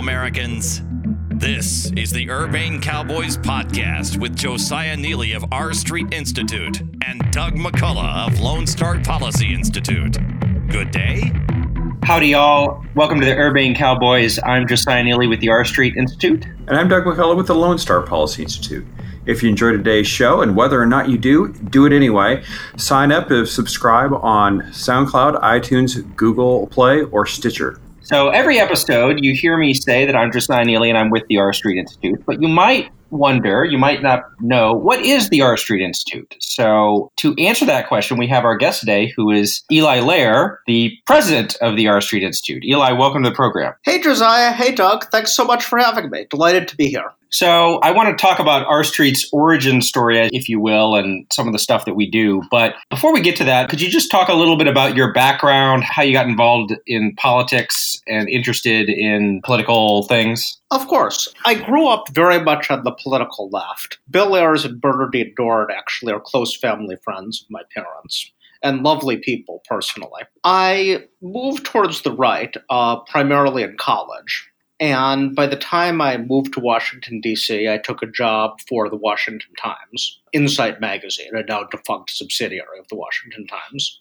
Americans. This is the Urbane Cowboys podcast with Josiah Neeley of R Street Institute and Doug McCullough of Lone Star Policy Institute. Good day. Howdy, y'all. Welcome to the Urbane Cowboys. I'm Josiah Neeley with the R Street Institute. And I'm Doug McCullough with the Lone Star Policy Institute. If you enjoyed today's show, and whether or not you do, do it anyway. Sign up and subscribe on SoundCloud, iTunes, Google Play, or Stitcher. So every episode, you hear me say that I'm Josiah Neeley and I'm with the R Street Institute, but you might wonder, you might not know, what is the R Street Institute? So to answer that question, we have our guest today, who is Eli Lehrer, the president of the R Street Institute. Eli, welcome to the program. Hey, Josiah. Hey, Doug. Thanks so much for having me. Delighted to be here. So I want to talk about R Street's origin story, if you will, and some of the stuff that we do. But before we get to that, could you just talk a little bit about your background, how you got involved in politics and interested in political things? Of course. I grew up very much on the political left. Bill Ayers and Bernardine Dohrn actually are close family friends of my parents and lovely people personally. I moved towards the right, uh, primarily in college. And by the time I moved to Washington, D.C., I took a job for the Washington Times, Insight Magazine, a now defunct subsidiary of the Washington Times.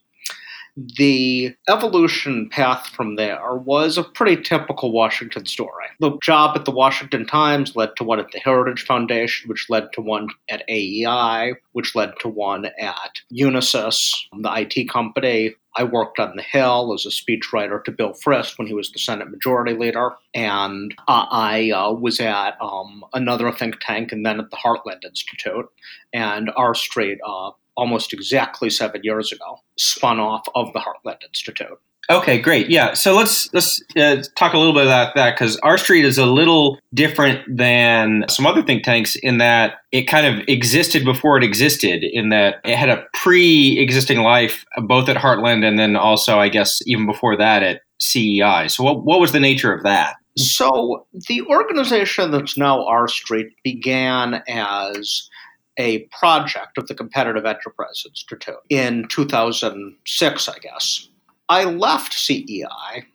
The evolution path from there was a pretty typical Washington story. The job at the Washington Times led to one at the Heritage Foundation, which led to one at AEI, which led to one at Unisys, the IT company. I worked on the Hill as a speechwriter to Bill Frist when he was the Senate Majority Leader, and uh, I uh, was at um, another think tank and then at the Heartland Institute. And R Street uh, almost exactly seven years ago, spun off of the Heartland Institute. Okay, great. Yeah, so let's let's uh, talk a little bit about that because R Street is a little different than some other think tanks in that it kind of existed before it existed. In that it had a pre-existing life both at Heartland and then also, I guess, even before that at CEI. So, what what was the nature of that? So, the organization that's now R Street began as a project of the Competitive Enterprise Institute in 2006, I guess. I left CEI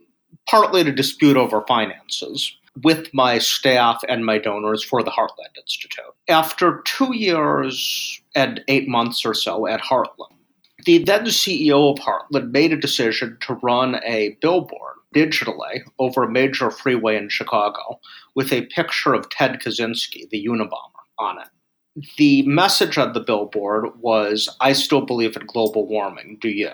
partly to dispute over finances with my staff and my donors for the Heartland Institute. After two years and eight months or so at Heartland, the then CEO of Heartland made a decision to run a billboard digitally over a major freeway in Chicago with a picture of Ted Kaczynski, the Unabomber, on it the message on the billboard was I still believe in global warming. Do you?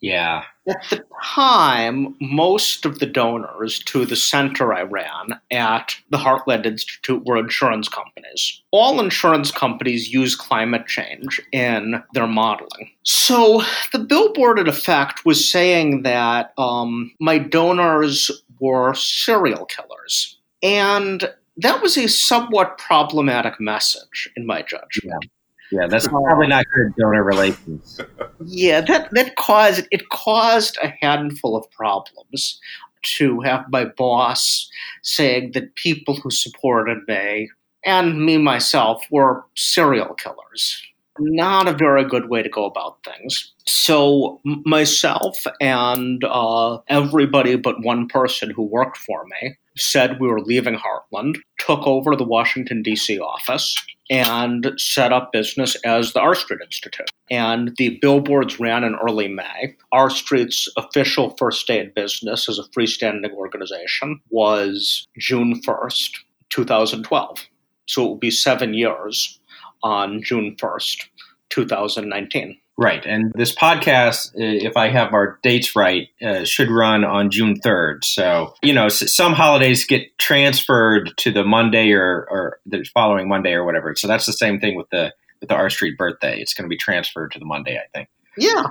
Yeah. At the time, most of the donors to the center I ran at the Heartland Institute were insurance companies. All insurance companies use climate change in their modeling. So the billboard, in effect, was saying that um, my donors were serial killers. And that was a somewhat problematic message, in my judgment. Yeah. Yeah, that's probably not good donor relations. yeah, that that caused it caused a handful of problems to have my boss saying that people who supported me and me myself were serial killers. Not a very good way to go about things. So, myself and uh, everybody but one person who worked for me said we were leaving Heartland, took over the Washington, D.C. office, and set up business as the R Street Institute. And the billboards ran in early May. R Street's official first day in business as a freestanding organization was June 1st, 2012. So it will be seven years on June 1st, 2019. Right. And this podcast, if I have our dates right, uh, should run on June 3rd. So, you know, some holidays get transferred to the Monday or, or the following Monday or whatever. So that's the same thing with the with the R Street birthday. It's going to be transferred to the Monday, I think. Yeah,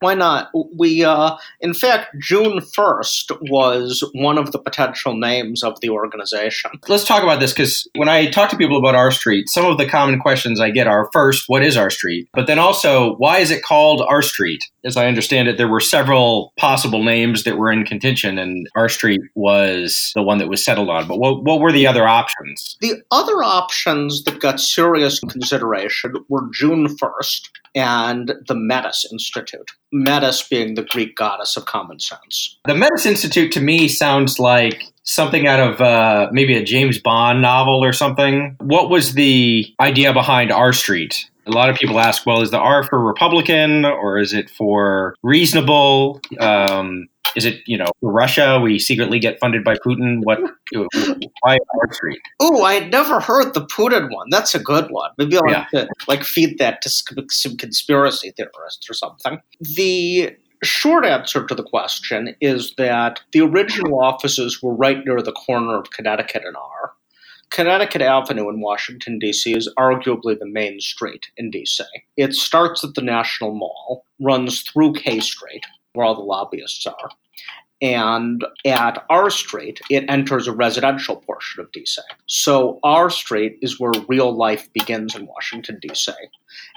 why not? We, uh, in fact, June 1st was one of the potential names of the organization. Let's talk about this because when I talk to people about R Street, some of the common questions I get are first, what is R Street? But then also, why is it called R Street? As I understand it, there were several possible names that were in contention, and R Street was the one that was settled on. But what, what were the other options? The other options that got serious consideration were June 1st and the Metis Institute. Institute, Metis being the Greek goddess of common sense. The Metis Institute to me sounds like something out of uh, maybe a James Bond novel or something. What was the idea behind R Street? A lot of people ask, well, is the R for Republican or is it for reasonable? Um, is it you know Russia? We secretly get funded by Putin. What? Why R Street? Oh, I had never heard the Putin one. That's a good one. Maybe I'll yeah. have to like feed that to some conspiracy theorists or something. The short answer to the question is that the original offices were right near the corner of Connecticut and R. Connecticut Avenue in Washington, D.C. is arguably the main street in D.C. It starts at the National Mall, runs through K Street, where all the lobbyists are, and at R Street, it enters a residential portion of DC. So R Street is where real life begins in Washington, DC,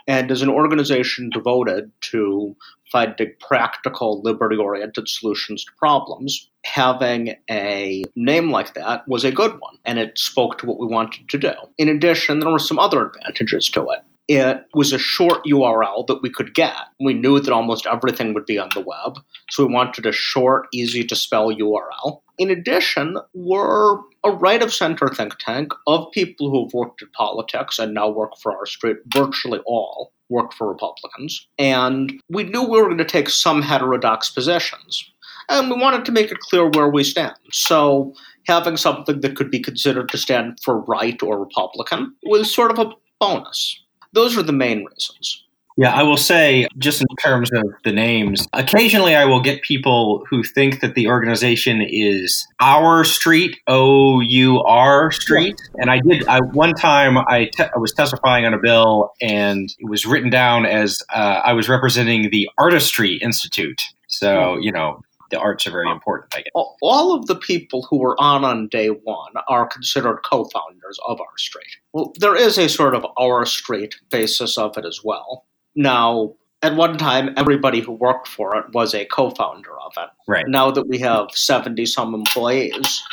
and is an organization devoted to finding practical, liberty oriented solutions to problems. Having a name like that was a good one, and it spoke to what we wanted to do. In addition, there were some other advantages to it it was a short URL that we could get. We knew that almost everything would be on the web, so we wanted a short, easy to spell URL. In addition, we're a right of center think tank of people who have worked in politics and now work for R Street, virtually all work for Republicans. And we knew we were going to take some heterodox positions. And we wanted to make it clear where we stand. So having something that could be considered to stand for right or Republican was sort of a bonus. Those are the main reasons. Yeah, I will say, just in terms of the names, occasionally I will get people who think that the organization is Our Street, O U R Street. And I did, I, one time I, te- I was testifying on a bill and it was written down as uh, I was representing the Artistry Institute. So, you know, the arts are very important. I guess. All of the people who were on on day one are considered co-founders of R Street. Well, there is a sort of our Street basis of it as well. Now, at one time, everybody who worked for it was a co-founder of it. Right. Now that we have seventy some employees,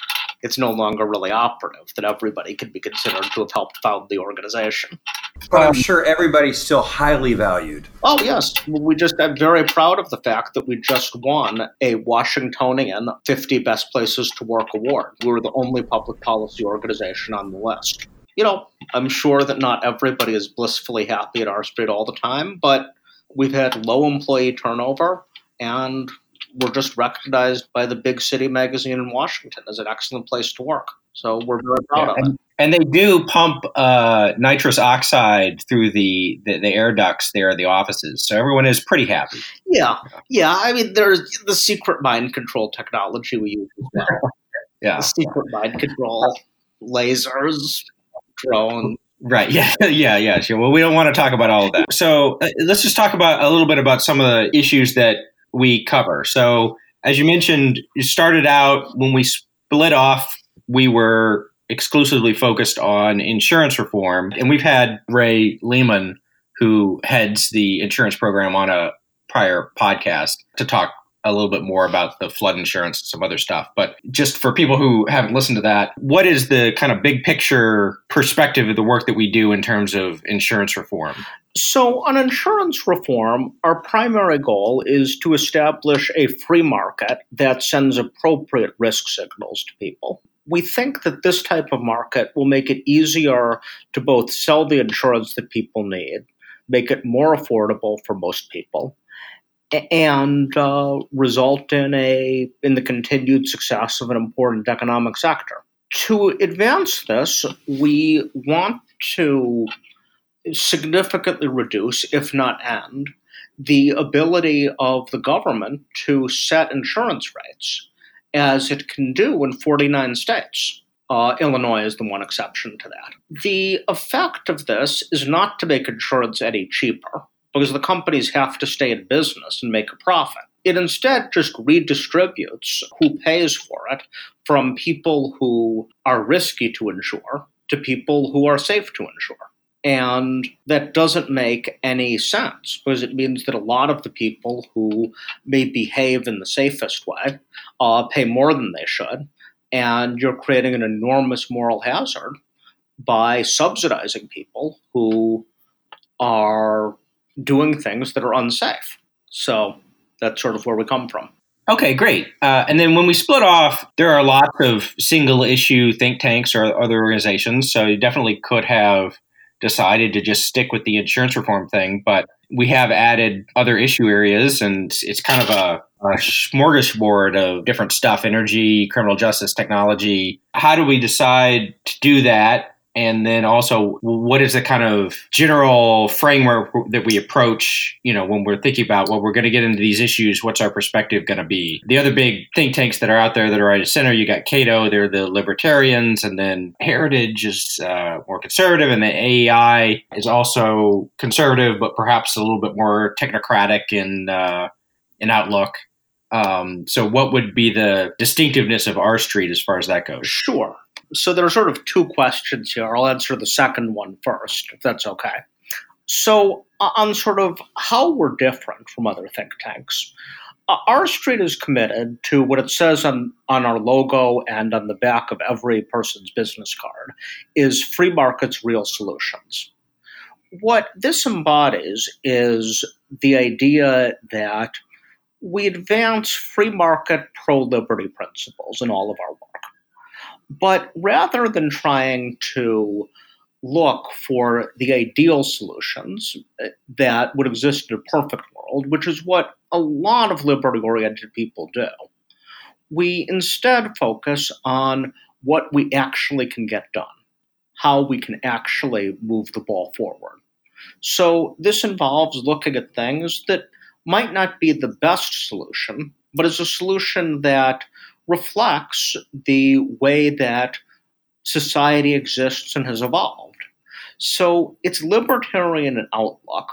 it's no longer really operative that everybody can be considered to have helped found the organization. But I'm um, sure everybody's still highly valued. Oh, yes. We just, I'm very proud of the fact that we just won a Washingtonian 50 Best Places to Work award. We were the only public policy organization on the list. You know, I'm sure that not everybody is blissfully happy at R Street all the time, but we've had low employee turnover and we're just recognized by the big city magazine in Washington as an excellent place to work. So we're very proud yeah, of and, it. And they do pump uh, nitrous oxide through the, the, the, air ducts there at the offices. So everyone is pretty happy. Yeah. Yeah. I mean, there's the secret mind control technology we use as well. yeah. The secret mind control, lasers, drones. Right. Yeah. Yeah. Yeah. Sure. Well, we don't want to talk about all of that. So uh, let's just talk about a little bit about some of the issues that we cover. So, as you mentioned, you started out when we split off, we were exclusively focused on insurance reform. And we've had Ray Lehman, who heads the insurance program, on a prior podcast to talk a little bit more about the flood insurance and some other stuff. But just for people who haven't listened to that, what is the kind of big picture perspective of the work that we do in terms of insurance reform? So, on insurance reform, our primary goal is to establish a free market that sends appropriate risk signals to people. We think that this type of market will make it easier to both sell the insurance that people need, make it more affordable for most people, and uh, result in a in the continued success of an important economic sector. To advance this, we want to significantly reduce, if not end, the ability of the government to set insurance rates, as it can do in 49 states. Uh, Illinois is the one exception to that. The effect of this is not to make insurance any cheaper, because the companies have to stay in business and make a profit. It instead just redistributes who pays for it from people who are risky to insure to people who are safe to insure. And that doesn't make any sense because it means that a lot of the people who may behave in the safest way uh, pay more than they should. And you're creating an enormous moral hazard by subsidizing people who are doing things that are unsafe. So that's sort of where we come from. Okay, great. Uh, and then when we split off, there are lots of single issue think tanks or other organizations. So you definitely could have decided to just stick with the insurance reform thing, but we have added other issue areas, and it's kind of a, a smorgasbord of different stuff energy, criminal justice, technology. How do we decide to do that? And then also what is the kind of general framework that we approach you know when we're thinking about well we're going to get into these issues what's our perspective going to be? The other big think tanks that are out there that are right at center you got cato they're the libertarians and then heritage is uh, more conservative and the aei is also conservative but perhaps a little bit more technocratic in uh, in outlook. Um, so what would be the distinctiveness of R Street as far as that goes? Sure so there are sort of two questions here. I'll answer the second one first, if that's okay. So, uh, on sort of how we're different from other think tanks, uh, R Street is committed to what it says on, on our logo and on the back of every person's business card is free markets, real solutions. What this embodies is the idea that we advance free market pro liberty principles in all of our work. But rather than trying to look for the ideal solutions uh, that would exist in a perfect world, which is what a lot of liberty oriented people do, we instead focus on what we actually can get done, how we can actually move the ball forward. So this involves looking at things that might not be the best solution, but is a solution that reflects the way that society exists and has evolved. So it's libertarian in outlook,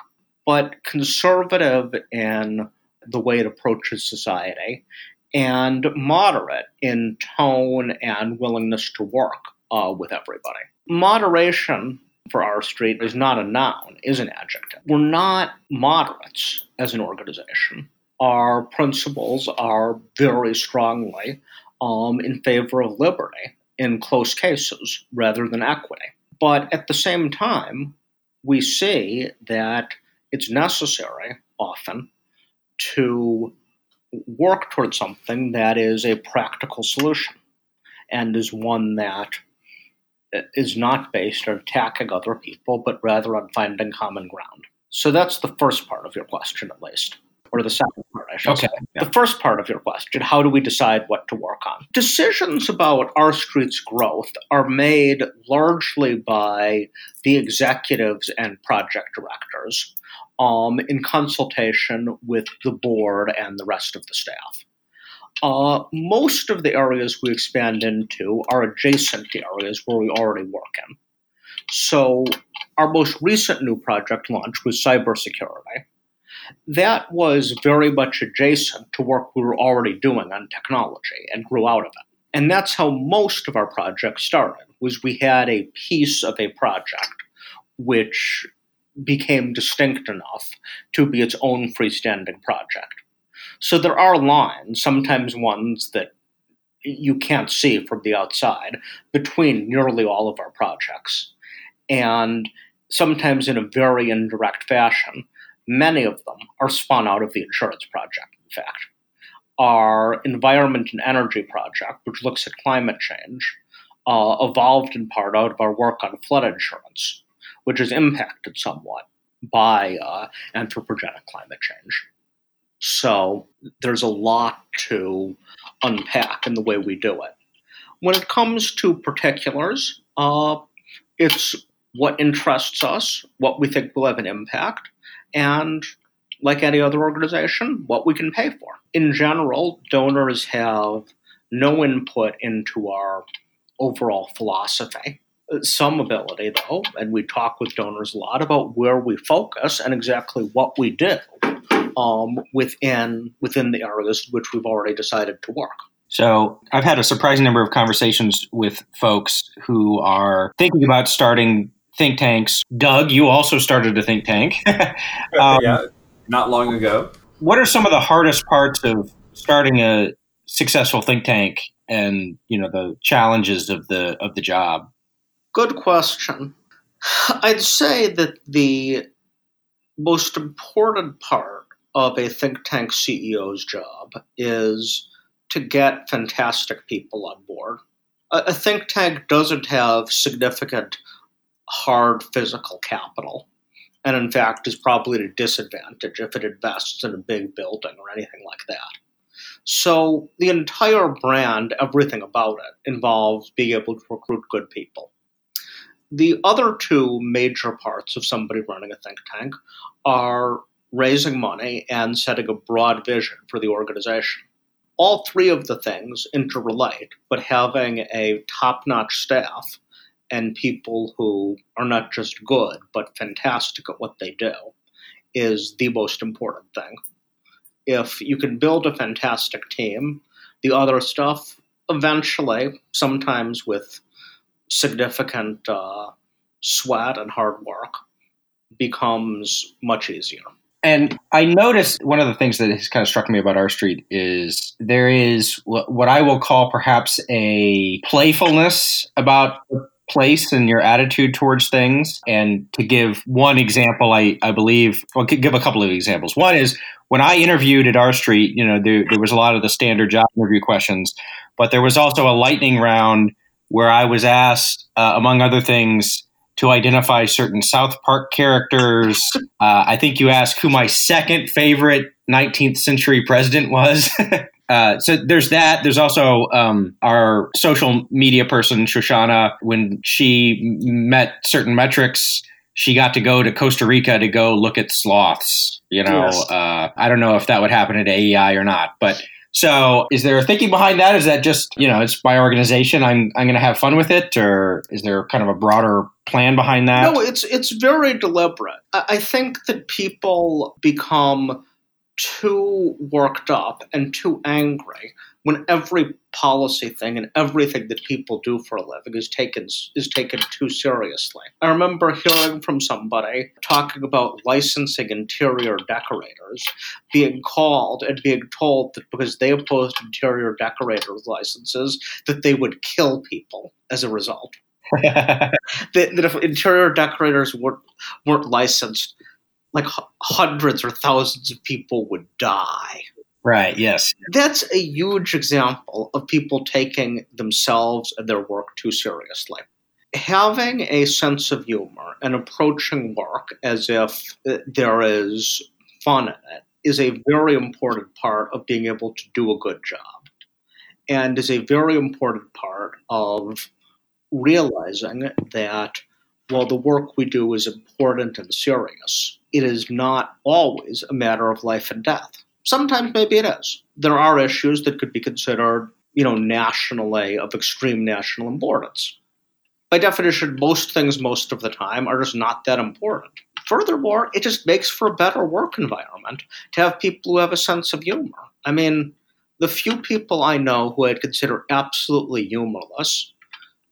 but conservative in the way it approaches society, and moderate in tone and willingness to work uh, with everybody. Moderation for R Street is not a noun, is an adjective. We're not moderates as an organization our principles are very strongly um, in favor of liberty in close cases rather than equity. But at the same time, we see that it's necessary often to work towards something that is a practical solution and is one that is not based on attacking other people, but rather on finding common ground. So that's the first part of your question, at least or the second part, I should okay. say. Yeah. The first part of your question, how do we decide what to work on? Decisions about R Street's growth are made largely by the executives and project directors um, in consultation with the board and the rest of the staff. Uh, most of the areas we expand into are adjacent to areas where we already work in. So, our most recent new project launch was cybersecurity that was very much adjacent to work we were already doing on technology and grew out of it. And that's how most of our projects started, was we had a piece of a project which became distinct enough to be its own freestanding project. So there are lines, sometimes ones that you can't see from the outside, between nearly all of our projects. And sometimes in a very indirect fashion, Many of them are spun out of the insurance project, in fact. Our environment and energy project, which looks at climate change, uh, evolved in part out of our work on flood insurance, which is impacted somewhat by uh, anthropogenic climate change. So there's a lot to unpack in the way we do it. When it comes to particulars, uh, it's what interests us, what we think will have an impact, and like any other organization, what we can pay for. In general, donors have no input into our overall philosophy. Some ability, though, and we talk with donors a lot about where we focus and exactly what we do um, within within the areas which we've already decided to work. So I've had a surprising number of conversations with folks who are thinking about starting think tanks. Doug, you also started a think tank. um, yeah, not long ago. What are some of the hardest parts of starting a successful think tank, and you know the challenges of the of the job? Good question. I'd say that the most important part of a think tank CEO's job is to get fantastic people on board. A, a think tank doesn't have significant hard physical capital, and in fact is probably at a disadvantage if it invests in a big building or anything like that. So the entire brand, everything about it, involves being able to recruit good people. The other two major parts of somebody running a think tank are raising money and setting a broad vision for the organization. All three of the things interrelate, but having a top notch staff and people who are not just good, but fantastic at what they do is the most important thing. If you can build a fantastic team, the other stuff eventually, sometimes with significant uh, sweat and hard work, becomes much easier. And I noticed one of the things that has kind of struck me about R Street is there is what I will call perhaps a playfulness about place and your attitude towards things. And to give one example, I, I believe, could give a couple of examples. One is when I interviewed at R Street, you know, there, there was a lot of the standard job interview questions, but there was also a lightning round where I was asked, uh, among other things, to identify certain South Park characters. Uh, I think you asked who my second favorite 19th century president was. uh, so there's that. There's also um, our social media person, Shoshana, when she met certain metrics. She got to go to Costa Rica to go look at sloths. You know, yes. uh, I don't know if that would happen at AEI or not, but so, is there a thinking behind that? Is that just you know it's by organization? I'm I'm going to have fun with it, or is there kind of a broader plan behind that? No, it's it's very deliberate. I think that people become too worked up and too angry when every policy thing and everything that people do for a living is taken is taken too seriously. I remember hearing from somebody talking about licensing interior decorators being called and being told that because they opposed interior decorator licenses that they would kill people as a result. that, that if interior decorators weren't, weren't licensed, like hundreds or thousands of people would die. Right, yes. That's a huge example of people taking themselves and their work too seriously. Having a sense of humor and approaching work as if uh, there is fun in it is a very important part of being able to do a good job and is a very important part of realizing that while the work we do is important and serious, it is not always a matter of life and death. Sometimes maybe it is. There are issues that could be considered, you know, nationally of extreme national importance. By definition, most things most of the time are just not that important. Furthermore, it just makes for a better work environment to have people who have a sense of humor. I mean, the few people I know who I'd consider absolutely humorless,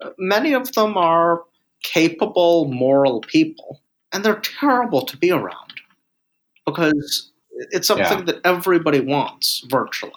uh, many of them are capable, moral people, and they're terrible to be around because it's something yeah. that everybody wants virtually,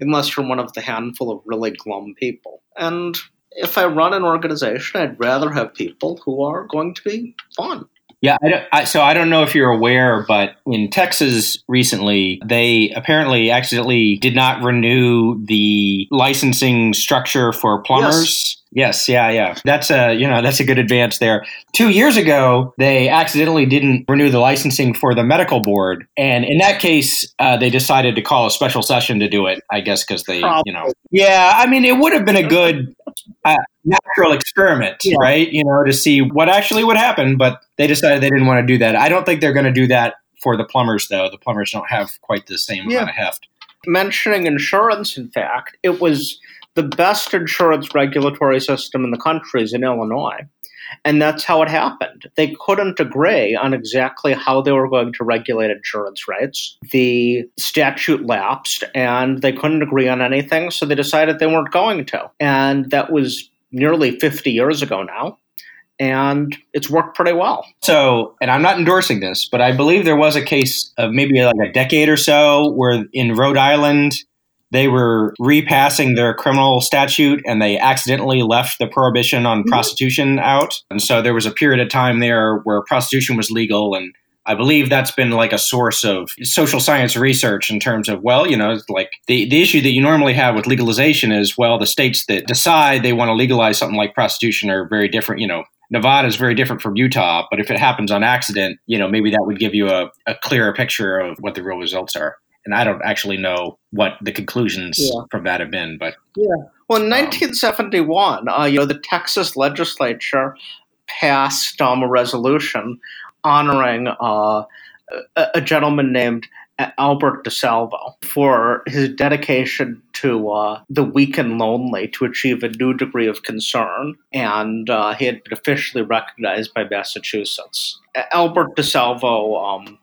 unless you're one of the handful of really glum people. And if I run an organization, I'd rather have people who are going to be fun. Yeah, I I, so I don't know if you're aware, but in Texas recently, they apparently accidentally did not renew the licensing structure for plumbers. Yes. Yes, yeah, yeah. That's a you know that's a good advance there. Two years ago, they accidentally didn't renew the licensing for the medical board, and in that case, uh, they decided to call a special session to do it. I guess because they, Probably. you know, yeah. I mean, it would have been a good uh, natural experiment, yeah. right? You know, to see what actually would happen, but they decided they didn't want to do that. I don't think they're going to do that for the plumbers, though. The plumbers don't have quite the same yeah. amount of heft. Mentioning insurance, in fact, it was the best insurance regulatory system in the country is in Illinois. And that's how it happened. They couldn't agree on exactly how they were going to regulate insurance rates. The statute lapsed and they couldn't agree on anything, so they decided they weren't going to. And that was nearly 50 years ago now. And it's worked pretty well. So, and I'm not endorsing this, but I believe there was a case of maybe like a decade or so where in Rhode Island, they were repassing their criminal statute and they accidentally left the prohibition on mm-hmm. prostitution out. And so there was a period of time there where prostitution was legal and I believe that's been like a source of social science research in terms of, well, you know, like the, the issue that you normally have with legalization is, well, the states that decide they want to legalize something like prostitution are very different. You know, Nevada is very different from Utah, but if it happens on accident, you know, maybe that would give you a, a clearer picture of what the real results are. And I don't actually know what the conclusions yeah. from that have been, but yeah. Well, in 1971, um, uh, you know, the Texas legislature passed um, a resolution honoring uh, a, a, gentleman named Albert DeSalvo for his dedication to uh, the weak and lonely to achieve a new degree of concern, and uh, he had been officially recognized by Massachusetts. Albert DeSalvo um,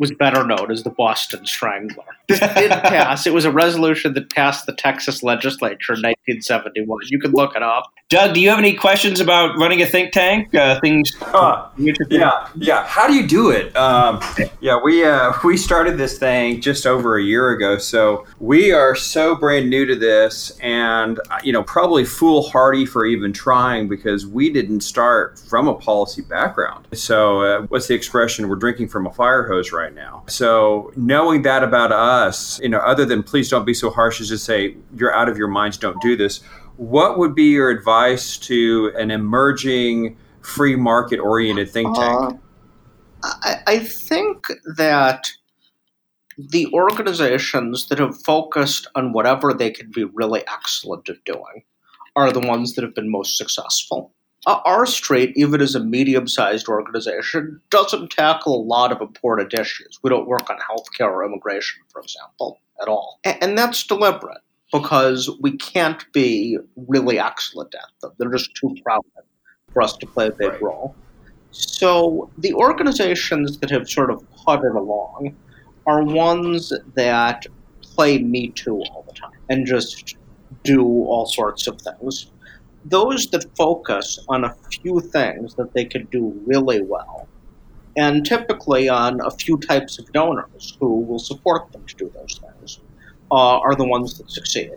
was better known as the Boston Strangler. This did pass. It was a resolution that passed the Texas legislature in 1971. You can look it up. Doug, do you have any questions about running a think tank? Uh, things? Uh, yeah, yeah. How do you do it? Um, yeah, we uh, we started this thing just over a year ago, so we are so brand new to this, and uh, you know, probably foolhardy for even trying because we didn't start from a policy background. So, uh, what's the expression? We're drinking from a fire hose right now. So, knowing that about us, you know, other than please don't be so harsh as to say you're out of your minds, don't do this what would be your advice to an emerging free market oriented think tank? Uh, I, I think that the organizations that have focused on whatever they can be really excellent at doing are the ones that have been most successful. Uh, R Street, even as a medium sized organization, doesn't tackle a lot of important issues. We don't work on healthcare or immigration, for example, at all. And, and that's deliberate because we can't be really excellent at them. They're just too crowded for us to play a big right. role. So the organizations that have sort of puttered along are ones that play Me Too all the time and just do all sorts of things. Those that focus on a few things that they could do really well, and typically on a few types of donors who will support them to do those things uh, are the ones that succeed.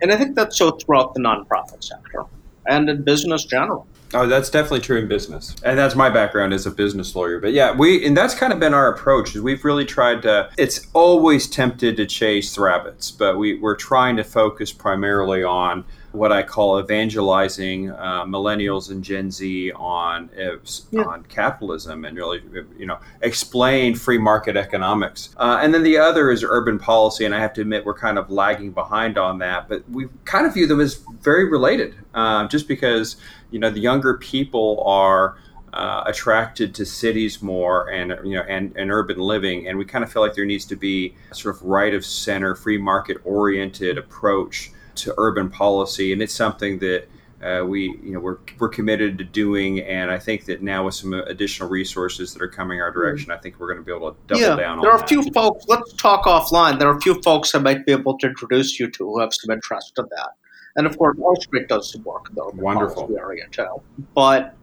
And I think that's so throughout the nonprofit sector and in business general. Oh, that's definitely true in business, and that's my background as a business lawyer. But yeah, we and that's kind of been our approach. Is we've really tried to. It's always tempted to chase rabbits, but we we're trying to focus primarily on what I call evangelizing uh, millennials and Gen Z on uh, yeah. on capitalism and really you know explain free market economics. Uh, and then the other is urban policy, and I have to admit we're kind of lagging behind on that, but we kind of view them as very related, uh, just because you know the younger people are. Uh, attracted to cities more and you know and, and urban living and we kind of feel like there needs to be a sort of right of center free market oriented approach to urban policy, and it's something that uh, we you know we're, we're committed to doing and i think that now with some additional resources that are coming our direction i think we're going to be able to double down on it. yeah, down there are a few folks let's talk offline there are a few folks i might be able to introduce you to who have some interest in that. And of course R Street does some work in the wonderful. area too. But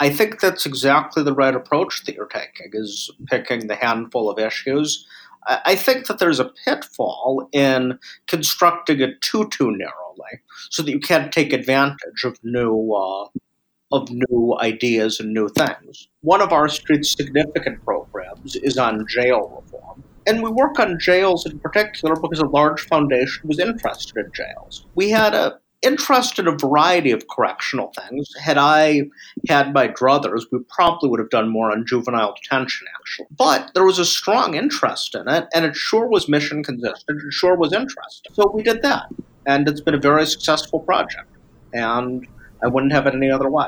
i think that's exactly the right approach that you're taking is picking the handful of issues I think that there's a pitfall in constructing it too too narrowly, so that you can't take advantage of new uh, of new ideas and new things. One of R Street's significant programs is on jail reform. And we work on jails in particular because a large foundation was interested in jails. We had a interest in a variety of correctional things. Had I had my druthers, we probably would have done more on juvenile detention, actually. But there was a strong interest in it, and it sure was mission consistent. It sure was interesting. So we did that. And it's been a very successful project. And I wouldn't have it any other way.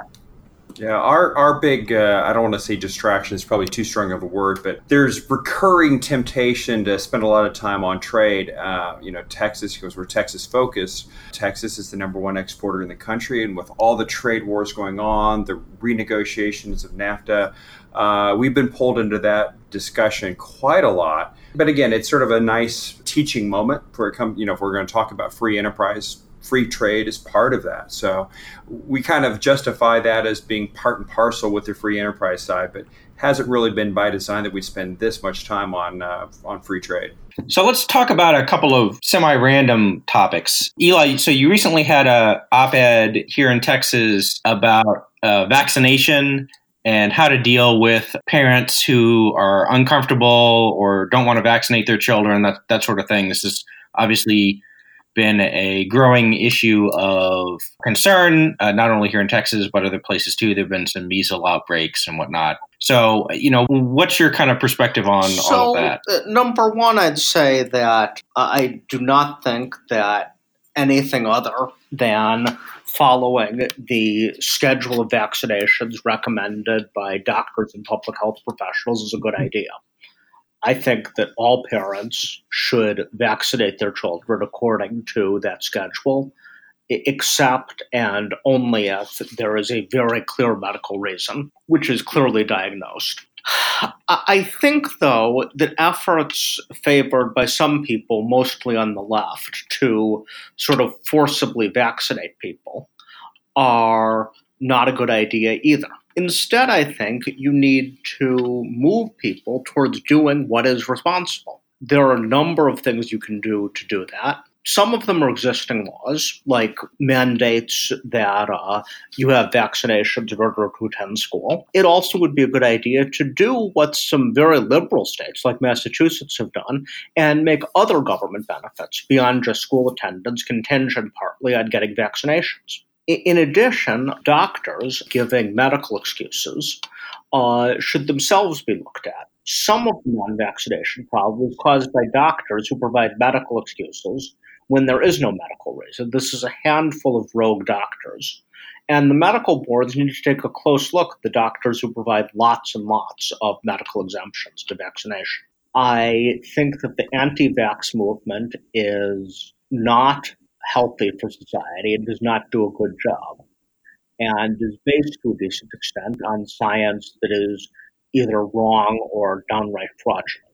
Yeah, our our big uh, I don't want to say distraction is probably too strong of a word, but there's recurring temptation to spend a lot of time on trade. Uh, you know, Texas because we're Texas focused. Texas is the number one exporter in the country, and with all the trade wars going on, the renegotiations of NAFTA, uh, we've been pulled into that discussion quite a lot. But again, it's sort of a nice teaching moment for come. You know, if we're going to talk about free enterprise free trade is part of that. So we kind of justify that as being part and parcel with the free enterprise side, but hasn't really been by design that we spend this much time on uh, on free trade. So let's talk about a couple of semi-random topics. Eli, so you recently had a op-ed here in Texas about uh, vaccination and how to deal with parents who are uncomfortable or don't want to vaccinate their children, that, that sort of thing. This is obviously been a growing issue of concern, uh, not only here in Texas, but other places too. There have been some measles outbreaks and whatnot. So, you know, what's your kind of perspective on so, all of that? Uh, number one, I'd say that I do not think that anything other than following the schedule of vaccinations recommended by doctors and public health professionals is a good idea. I think that all parents should vaccinate their children according to that schedule, except and only if there is a very clear medical reason, which is clearly diagnosed. I think, though, that efforts favored by some people, mostly on the left, to sort of forcibly vaccinate people are not a good idea either. Instead, I think you need to move people towards doing what is responsible. There are a number of things you can do to do that. Some of them are existing laws, like mandates that uh, you have vaccinations in order to attend school. It also would be a good idea to do what some very liberal states, like Massachusetts, have done and make other government benefits beyond just school attendance contingent partly on getting vaccinations. In addition, doctors giving medical excuses uh, should themselves be looked at. Some of the non vaccination problem is caused by doctors who provide medical excuses when there is no medical reason. This is a handful of rogue doctors. And the medical boards need to take a close look at the doctors who provide lots and lots of medical exemptions to vaccination. I think that the anti vax movement is not healthy for society and does not do a good job, and is based to a decent extent on science that is either wrong or downright fraudulent.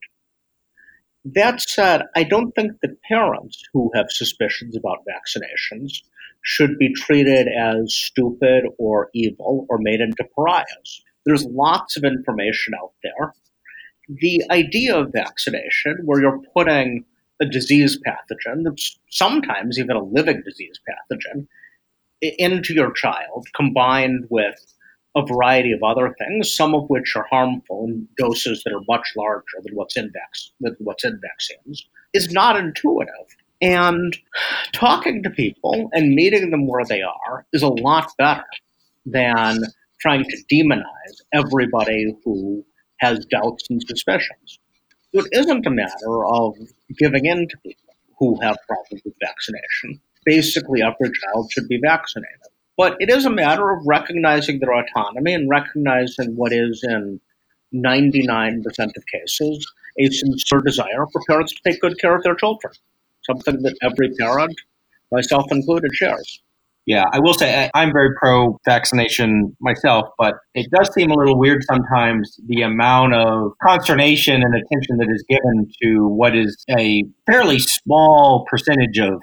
That said, I don't think that parents who have suspicions about vaccinations should be treated as stupid or evil or made into pariahs. There's lots of information out there. The idea of vaccination, where you're putting a disease pathogen, sometimes even a living disease pathogen, into your child, combined with a variety of other things, some of which are harmful in doses that are much larger than what's in, vac- than what's in vaccines, is not intuitive. And talking to people and meeting them where they are is a lot better than trying to demonize everybody who has doubts and suspicions. It isn't a matter of giving in to people who have problems with vaccination. Basically, every child should be vaccinated. But it is a matter of recognizing their autonomy and recognizing what is, in 99% of cases, a sincere desire for parents to take good care of their children. Something that every parent, myself included, shares. Yeah, I will say I, am very pro vaccination myself, but it does seem a little weird sometimes the amount of consternation and attention that is given to what is a fairly small percentage of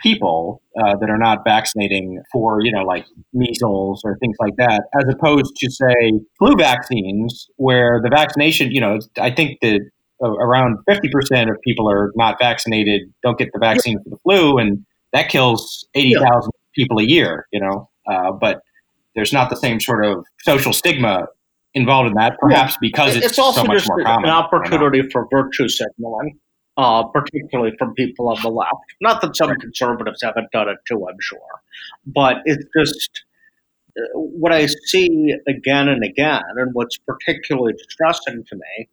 people uh, that are not vaccinating for, you know, like measles or things like that, as opposed to, say, flu vaccines, where the vaccination, you know, I think that around 50% of people are not vaccinated, don't get the vaccine for the flu, and that kills 80,000 people a year, you know, uh, but there's not the same sort of social stigma involved in that, perhaps because it's, it's also so much more common. an opportunity for virtue signaling, uh, particularly from people on the left. Not that some conservatives haven't done it too, I'm sure, but it's just uh, what I see again and again, and what's particularly distressing to me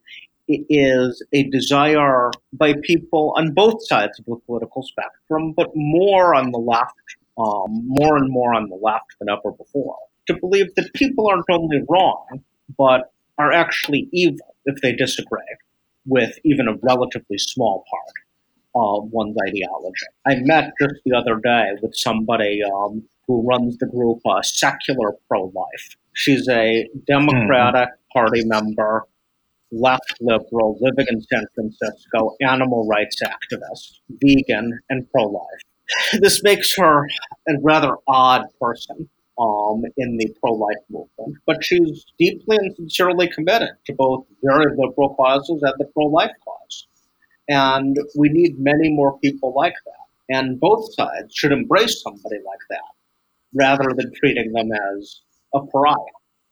is a desire by people on both sides of the political spectrum, but more on the left um, more and more on the left than ever before, to believe that people aren't only wrong, but are actually evil if they disagree with even a relatively small part of one's ideology. I met just the other day with somebody um, who runs the group uh, Secular Pro Life. She's a Democratic mm-hmm. Party member, left liberal, living in San Francisco, animal rights activist, vegan, and pro life this makes her a rather odd person um, in the pro life movement, but she's deeply and sincerely committed to both very liberal causes and the pro life cause. And we need many more people like that. And both sides should embrace somebody like that rather than treating them as a pariah.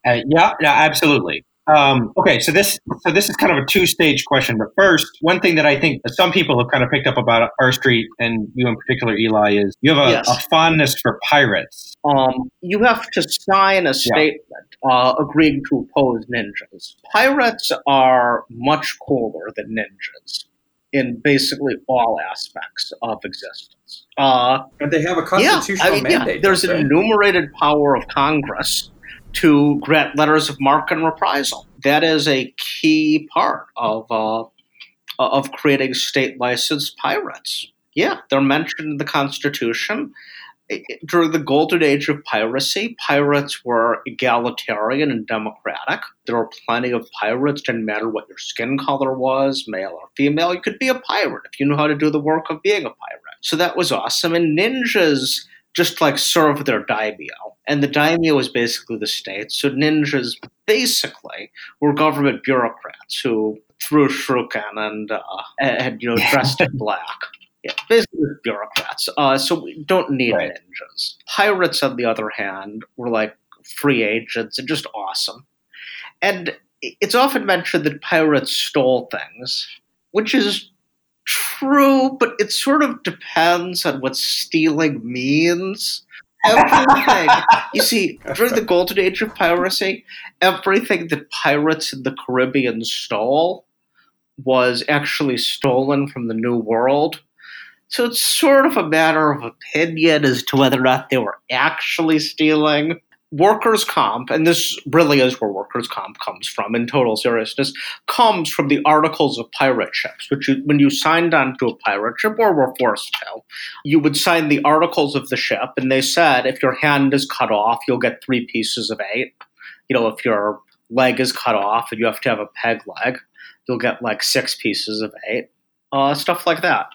Uh, yeah, no, absolutely. Um, okay, so this so this is kind of a two stage question. But first, one thing that I think some people have kind of picked up about R Street and you in particular, Eli, is you have a, Yes. a fondness for pirates. um, you have to sign a statement uh, agreeing to oppose ninjas. Pirates are much cooler than ninjas in basically all aspects of existence. Uh, But they have a yeah, constitutional I mean, yeah, mandate. there's an enumerated power of Congress to grant letters of marque and reprisal. That is a key part of uh, of creating state licensed pirates. Yeah, they're mentioned in the Constitution. During the golden age of piracy, pirates were egalitarian and democratic. There were plenty of pirates, didn't matter what your skin color was, male or female. You could be a pirate if you knew how to do the work of being a pirate. So that was awesome. And ninjas just like serve their daimyo. And the daimyo was basically the state. So ninjas basically were government bureaucrats who threw shuriken and uh, and you know dressed in black. Yeah, basically bureaucrats. Uh, so we don't need Right. ninjas. Pirates, on the other hand, were like free agents and just awesome. And it's often mentioned that pirates stole things, which is true, but it sort of depends on what stealing means. Everything, you see, during the golden age of piracy, everything that pirates in the Caribbean stole was actually stolen from the New World. So it's sort of a matter of opinion as to whether or not they were actually stealing. Workers' comp, and this really is where workers' comp comes from in total seriousness, comes from the articles of pirate ships, which you, when you signed onto a pirate ship or were forced to, you would sign the articles of the ship, and they said if your hand is cut off, you'll get three pieces of eight. You know, if your leg is cut off and you have to have a peg leg, you'll get like six pieces of eight. Uh, stuff like that.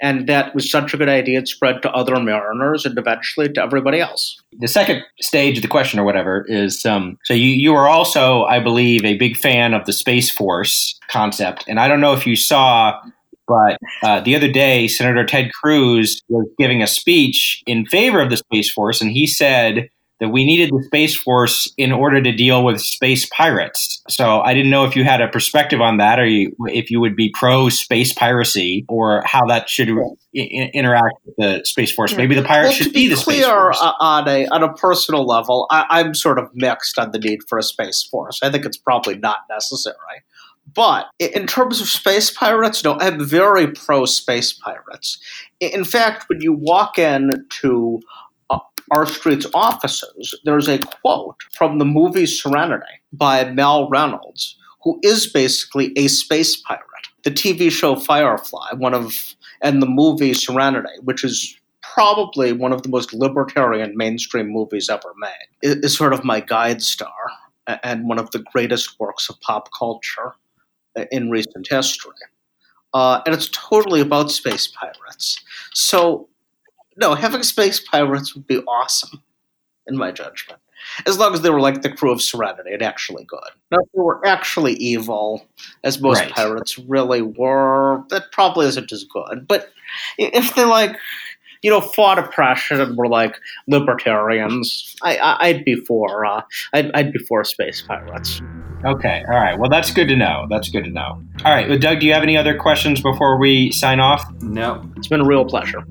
And that was such a good idea, it spread to other mariners and eventually to everybody else. The second stage of the question, or whatever, is um, so you you are also, I believe, a big fan of the Space Force concept, and I don't know if you saw. But uh, the other day, Senator Ted Cruz was giving a speech in favor of the Space Force, and he said that we needed the Space Force in order to deal with space pirates. So I didn't know if you had a perspective on that, or you, if you would be pro space piracy, or how that should I- I- interact with the Space Force. Maybe the pirates Well, should to be the Space clear, Force. uh, on a on a personal level, I, I'm sort of mixed on the need for a space force. I think it's probably not necessary. But in terms of space pirates, no, I'm very pro space pirates. In fact, when you walk in to uh, R Street's offices, there's a quote from the movie Serenity by Mal Reynolds, who is basically a space pirate. The TV show Firefly, one of, and the movie Serenity, which is probably one of the most libertarian mainstream movies ever made, is, sort of my guide star and one of the greatest works of pop culture in recent history. Uh, and it's totally about space pirates. So, no, having space pirates would be awesome, in my judgment. As long as they were like the crew of Serenity and actually good. Now, if they were actually evil, as most Right. pirates really were, that probably isn't as good. But if they like, you know, fought oppression and were like libertarians, I, I, I'd be for, uh, I'd, I'd be for space pirates. Okay. All right. Well, that's good to know. That's good to know. All right. Well, Doug, do you have any other questions before we sign off? No. It's been a real pleasure.